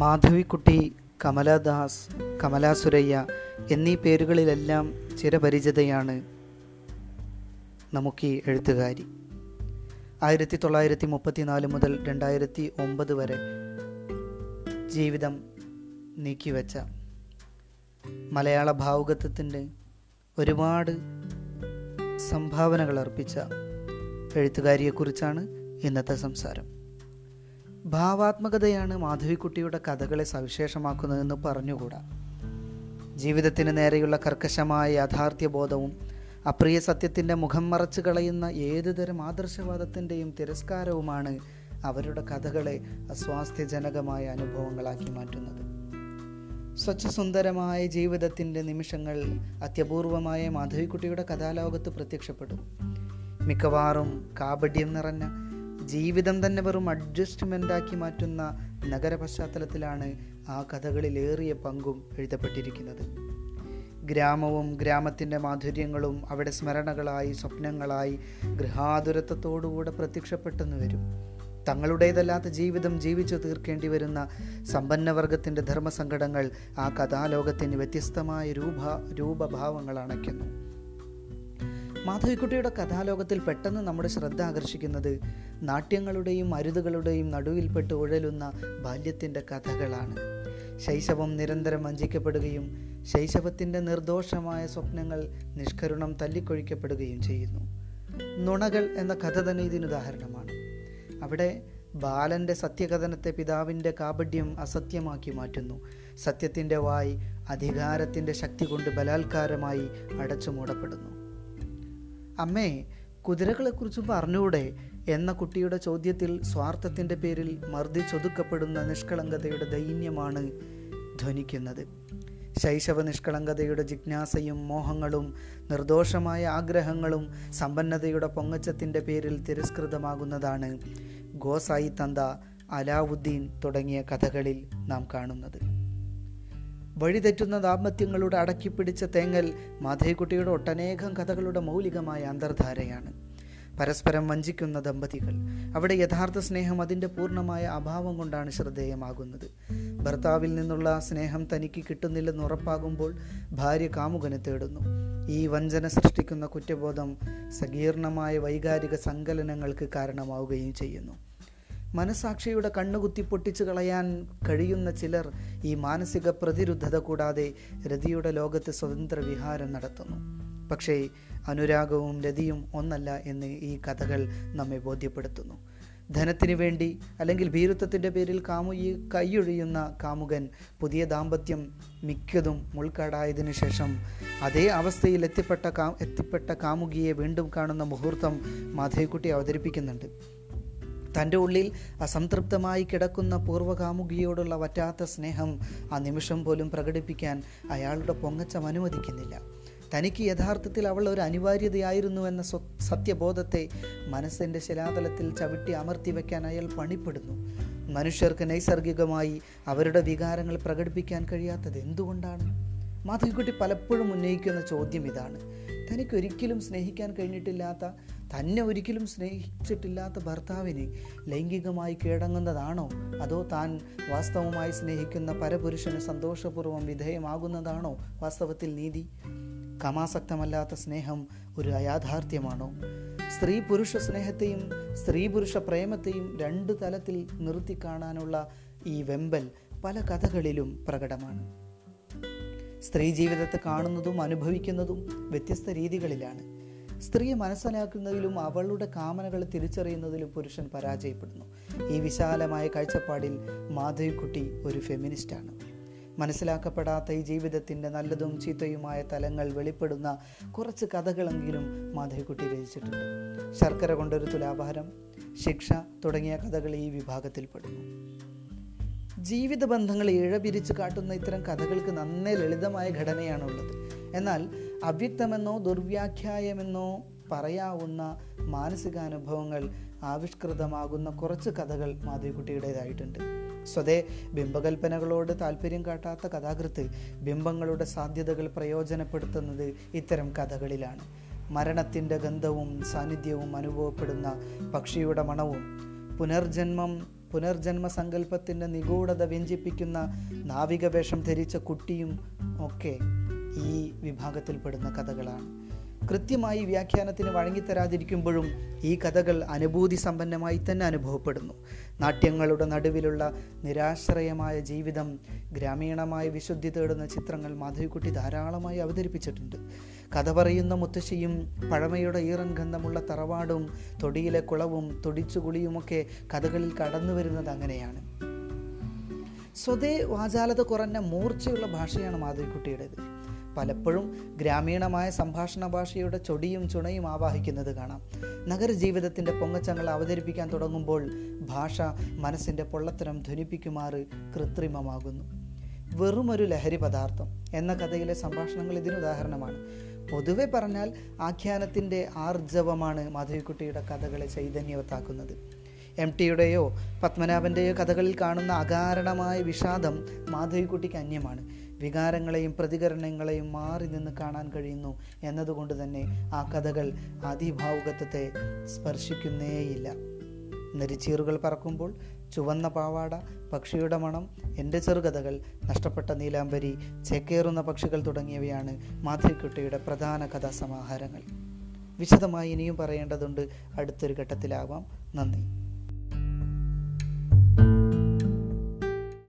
മാധവിക്കുട്ടി കമലദാസ് കമലാസുരയ്യ എന്നീ പേരുകളിലെല്ലാം ചിരപരിചിതയാണ് നമുക്ക് എഴുത്തുകാരി. ആയിരത്തി തൊള്ളായിരത്തി മുപ്പത്തിനാല് മുതൽ രണ്ടായിരത്തി ഒമ്പത് വരെ ജീവിതം നീക്കിവെച്ച മലയാള ഭാവുകത്വത്തിന്റെ ഒരുപാട് സംഭാവനകൾ അർപ്പിച്ച എഴുത്തുകാരിയെക്കുറിച്ചാണ് ഇന്നത്തെ സംസാരം. ഭാവാത്മകതയാണ് മാധവിക്കുട്ടിയുടെ കഥകളെ സവിശേഷമാക്കുന്നതെന്ന് പറഞ്ഞുകൂടാ. ജീവിതത്തിന് നേരെയുള്ള കർക്കശമായ യാഥാർത്ഥ്യബോധവും അപ്രിയ സത്യത്തിന്റെ മുഖം മറച്ചു കളയുന്ന ഏതുതരം ആദർശവാദത്തിന്റെയും തിരസ്കാരവുമാണ് അവരുടെ കഥകളെ അസ്വാസ്ഥ്യജനകമായ അനുഭവങ്ങളാക്കി മാറ്റുന്നത്. സ്വച്ഛസുന്ദരമായ ജീവിതത്തിന്റെ നിമിഷങ്ങൾ അത്യപൂർവമായ മാധവിക്കുട്ടിയുടെ കഥാലോകത്ത് പ്രത്യക്ഷപ്പെടും. മിക്കവാറും കാപഡ്യം നിറഞ്ഞ ജീവിതം തന്നെ വെറും അഡ്ജസ്റ്റ്മെന്റ് ആക്കി മാറ്റുന്ന നഗര പശ്ചാത്തലത്തിലാണ് ആ കഥകളിലേറിയ പങ്കും എഴുതപ്പെട്ടിരിക്കുന്നത്. ഗ്രാമവും ഗ്രാമത്തിന്റെ മാധുര്യങ്ങളും അവിടെ സ്മരണകളായി സ്വപ്നങ്ങളായി ഗൃഹാതുരത്വത്തോടുകൂടെ പ്രത്യക്ഷപ്പെട്ടെന്ന് വരും. തങ്ങളുടേതല്ലാത്ത ജീവിതം ജീവിച്ചു തീർക്കേണ്ടി വരുന്ന സമ്പന്നവർഗത്തിന്റെ ധർമ്മസങ്കടങ്ങൾ ആ കഥാലോകത്തിന് വ്യത്യസ്തമായ രൂപ രൂപഭാവങ്ങൾ അണയ്ക്കുന്നു മാധവിക്കുട്ടിയുടെ കഥാലോകത്തിൽ പെട്ടെന്ന് നമ്മുടെ ശ്രദ്ധ ആകർഷിക്കുന്നത് നാട്യങ്ങളുടെയും അരുതുകളുടെയും നടുവിൽപ്പെട്ട് ഉഴലുന്ന ബാല്യത്തിന്റെ കഥകളാണ്. ശൈശവം നിരന്തരം വഞ്ചിക്കപ്പെടുകയും ശൈശവത്തിന്റെ നിർദോഷമായ സ്വപ്നങ്ങൾ നിഷ്കരുണം തല്ലിക്കൊഴിക്കപ്പെടുകയും ചെയ്യുന്നു. നുണകൾ എന്ന കഥ തന്നെ ഇതിനുദാഹരണമാണ് അവിടെ ബാലന്റെ സത്യകഥനത്തെ പിതാവിന്റെ കാപഡ്യം അസത്യമാക്കി മാറ്റുന്നു. സത്യത്തിന്റെ വായി അധികാരത്തിന്റെ ശക്തി കൊണ്ട് ബലാത്കാരമായി അടച്ചു മൂടപ്പെടുന്നു അമ്മേ കുതിരകളെക്കുറിച്ച് പറഞ്ഞുകൂടെ എന്ന കുട്ടിയുടെ ചോദ്യത്തിൽ സ്വാർത്ഥത്തിന്റെ പേരിൽ മർദ്ദിച്ചൊതുക്കപ്പെടുന്ന നിഷ്കളങ്കതയുടെ ദൈന്യമാണ് ധ്വനിക്കുന്നത്. ശൈശവ നിഷ്കളങ്കതയുടെ ജിജ്ഞാസയും മോഹങ്ങളും നിർദോഷമായ ആഗ്രഹങ്ങളും സമ്പന്നതയുടെ പൊങ്ങച്ചത്തിന്റെ പേരിൽ തിരസ്കൃതമാകുന്നതാണ് ഗോസായി തന്ത അലാവുദ്ദീൻ തുടങ്ങിയ കഥകളിൽ നാം കാണുന്നത്. വഴിതെറ്റുന്ന ദാമ്പത്യങ്ങളുടെ അടക്കിപ്പിടിച്ച തേങ്ങൽ മാധവിക്കുട്ടിയുടെ ഒട്ടനേകം കഥകളുടെ മൗലികമായ അന്തർധാരയാണ്. പരസ്പരം വഞ്ചിക്കുന്ന ദമ്പതികൾ അവിടെ യഥാർത്ഥ സ്നേഹം അതിന്റെ പൂർണമായ അഭാവം കൊണ്ടാണ് ശ്രദ്ധേയമാകുന്നത്. ഭർത്താവിൽ നിന്നുള്ള സ്നേഹം തനിക്ക് കിട്ടുന്നില്ലെന്ന് ഉറപ്പാകുമ്പോൾ ഭാര്യ കാമുകനെ തേടുന്നു. ഈ വഞ്ചന സൃഷ്ടിക്കുന്ന കുറ്റബോധം സങ്കീർണമായ വൈകാരിക സങ്കലനങ്ങൾക്ക് കാരണമാവുകയും ചെയ്യുന്നു. മനസാക്ഷിയുടെ കണ്ണുകുത്തി പൊട്ടിച്ചു കളയാൻ കഴിയുന്ന ചിലർ ഈ മാനസിക പ്രതിരുദ്ധത കൂടാതെ രതിയുടെ ലോകത്ത് സ്വതന്ത്ര വിഹാരം നടത്തുന്നു. പക്ഷേ അനുരാഗവും രതിയും ഒന്നല്ല എന്ന് ഈ കഥകൾ നമ്മെ ബോധ്യപ്പെടുത്തുന്നു. ധനത്തിനു വേണ്ടി അല്ലെങ്കിൽ ഭീരുത്വത്തിന്റെ പേരിൽ കാമുയി കൈയൊഴിയുന്ന കാമുകൻ പുതിയ ദാമ്പത്യം മിക്കതും മുൾക്കാടായതിനു ശേഷം അതേ അവസ്ഥയിൽ എത്തിപ്പെട്ട കാ എത്തിപ്പെട്ട കാമുകിയെ വീണ്ടും കാണുന്ന മുഹൂർത്തം മാധവിക്കുട്ടി അവതരിപ്പിക്കുന്നുണ്ട്. തന്റെ ഉള്ളിൽ അസംതൃപ്തമായി കിടക്കുന്ന പൂർവകാമുകിയോടുള്ള വറ്റാത്ത സ്നേഹം ആ നിമിഷം പോലും പ്രകടിപ്പിക്കാൻ അയാളുടെ പൊങ്ങച്ചം അനുവദിക്കുന്നില്ല. തനിക്ക് യഥാർത്ഥത്തിൽ അവൾ ഒരു അനിവാര്യതയായിരുന്നുവെന്ന സത്യബോധത്തെ മനസ്സിന്റെ ശിലാതലത്തിൽ ചവിട്ടി അമർത്തി വയ്ക്കാൻ അയാൾ പണിപ്പെടുന്നു. മനുഷ്യർക്ക് നൈസർഗികമായി അവരുടെ വികാരങ്ങൾ പ്രകടിപ്പിക്കാൻ കഴിയാത്തത് എന്തുകൊണ്ടാണ്? മാധവിക്കുട്ടി പലപ്പോഴും ഉന്നയിക്കുന്ന ചോദ്യം ഇതാണ്. തനിക്കൊരിക്കലും സ്നേഹിക്കാൻ കഴിഞ്ഞിട്ടില്ലാത്ത തന്നെ ഒരിക്കലും സ്നേഹിച്ചിട്ടില്ലാത്ത ഭർത്താവിനെ ലൈംഗികമായി കീഴടങ്ങുന്നതാണോ? അതോ താൻ വാസ്തവമായി സ്നേഹിക്കുന്ന പരപുരുഷന് സന്തോഷപൂർവം വിധേയമാകുന്നതാണോ വാസ്തവത്തിൽ നീതി? കമാസക്തമല്ലാത്ത സ്നേഹം ഒരു അയാഥാർത്ഥ്യമാണോ? സ്ത്രീ പുരുഷ സ്നേഹത്തെയും സ്ത്രീ പുരുഷ പ്രേമത്തെയും രണ്ട് തലത്തിൽ നിർത്തി കാണാനുള്ള ഈ വെമ്പൽ പല കഥകളിലും പ്രകടമാണ്. സ്ത്രീ ജീവിതത്തെ കാണുന്നതും അനുഭവിക്കുന്നതും വ്യത്യസ്ത രീതികളിലാണ്. സ്ത്രീയെ മനസ്സിലാക്കുന്നതിലും അവളുടെ കാമനകളെ തിരിച്ചറിയുന്നതിലും പുരുഷൻ പരാജയപ്പെടുന്നു. ഈ വിശാലമായ കാഴ്ചപ്പാടിൽ മാധവിക്കുട്ടി ഒരു ഫെമിനിസ്റ്റാണ്. മനസ്സിലാക്കപ്പെടാത്ത ഈ ജീവിതത്തിന്റെ നല്ലതും ചീത്തയുമായ തലങ്ങൾ വെളിപ്പെടുന്ന കുറച്ച് കഥകളെങ്കിലും മാധവിക്കുട്ടി രചിച്ചിട്ടുണ്ട്. ശർക്കര കൊണ്ടൊരു തുലാഭാരം ശിക്ഷ തുടങ്ങിയ കഥകൾ ഈ വിഭാഗത്തിൽപ്പെടുന്നു ജീവിത ബന്ധങ്ങൾ ഇഴപിരിച്ചു കാട്ടുന്ന ഇത്തരം കഥകൾക്ക് നന്നേ ലളിതമായ ഘടനയാണുള്ളത്. എന്നാൽ അവ്യക്തമെന്നോ ദുർവ്യാഖ്യായമെന്നോ പറയാവുന്ന മാനസികാനുഭവങ്ങൾ ആവിഷ്കൃതമാകുന്ന കുറച്ച് കഥകൾ മാധവിക്കുട്ടിയുടേതായിട്ടുണ്ട്. സ്വതേ ബിംബകൽപ്പനകളോട് താല്പര്യം കാട്ടാത്ത കഥാകൃത്ത് ബിംബങ്ങളുടെ സാധ്യതകൾ പ്രയോജനപ്പെടുത്തുന്നത് ഇത്തരം കഥകളിലാണ്. മരണത്തിന്റെ ഗന്ധവും സാന്നിധ്യവും അനുഭവപ്പെടുന്ന പക്ഷിയുടെ മണവും പുനർജന്മം പുനർജന്മ സങ്കല്പത്തിന്റെ നിഗൂഢത വ്യഞ്ചിപ്പിക്കുന്ന നാവികവേഷം ധരിച്ച കുട്ടിയും ഒക്കെ ഈ വിഭാഗത്തിൽപ്പെടുന്ന കഥകളാണ്. കൃത്യമായി വ്യാഖ്യാനത്തിന് വഴങ്ങിത്തരാതിരിക്കുമ്പോഴും ഈ കഥകൾ അനുഭൂതി സമ്പന്നമായി തന്നെ അനുഭവപ്പെടുന്നു. നാട്യങ്ങളുടെ നടുവിലുള്ള നിരാശ്രയമായ ജീവിതം ഗ്രാമീണമായ വിശുദ്ധി തേടുന്ന ചിത്രങ്ങൾ മാധവിക്കുട്ടി ധാരാളമായി അവതരിപ്പിച്ചിട്ടുണ്ട്. കഥ പറയുന്ന മുത്തശ്ശിയും പഴമയുടെ ഈറൻ ഗന്ധമുള്ള തറവാടും തൊടിയിലെ കുളവും തൊടിച്ചുകുളിയുമൊക്കെ കഥകളിൽ കടന്നു വരുന്നത് അങ്ങനെയാണ്. സ്വതേ വാചാലത കുറഞ്ഞ മൂർച്ചയുള്ള ഭാഷയാണ് മാധവിക്കുട്ടിയുടേത്. പലപ്പോഴും ഗ്രാമീണമായ സംഭാഷണ ഭാഷയുടെ ചൊടിയും ചുണയും ആവാഹിക്കുന്നത് കാണാം. നഗരജീവിതത്തിന്റെ പൊങ്ങച്ചങ്ങൾ അവതരിപ്പിക്കാൻ തുടങ്ങുമ്പോൾ ഭാഷ മനസ്സിന്റെ പൊള്ളത്തരം ധ്വനിപ്പിക്കുമാറ് കൃത്രിമമാകുന്നു. വെറുമൊരു ലഹരി പദാർത്ഥം എന്ന കഥയിലെ സംഭാഷണങ്ങൾ ഇതിന് ഉദാഹരണമാണ്. പൊതുവെ പറഞ്ഞാൽ ആഖ്യാനത്തിന്റെ ആർജവമാണ് മാധവിക്കുട്ടിയുടെ കഥകളെ ചൈതന്യവത്താക്കുന്നത്. എം ടിയുടെയോ പത്മനാഭന്റെയോ കഥകളിൽ കാണുന്ന അകാരണമായ വിഷാദം മാധവിക്കുട്ടിക്ക് അന്യമാണ്. വികാരങ്ങളെയും പ്രതികരണങ്ങളെയും മാറി നിന്ന് കാണാൻ കഴിയുന്നു എന്നതുകൊണ്ട് തന്നെ ആ കഥകൾ അതിഭാവുകത്വത്തെ സ്പർശിക്കുന്നേയില്ല. നെരിച്ചീറുകൾ പറക്കുമ്പോൾ ചുവന്ന പാവാട പക്ഷിയുടെ മണം എന്റെ ചെറുകഥകൾ നഷ്ടപ്പെട്ട നീലാംബരി ചേക്കേറുന്ന പക്ഷികൾ തുടങ്ങിയവയാണ് മാധവിക്കുട്ടിയുടെ പ്രധാന കഥാസമാഹാരങ്ങൾ. വിശദമായി ഇനിയും പറയേണ്ടതുണ്ട്. അടുത്തൊരു ഘട്ടത്തിലാവാം. നന്ദി.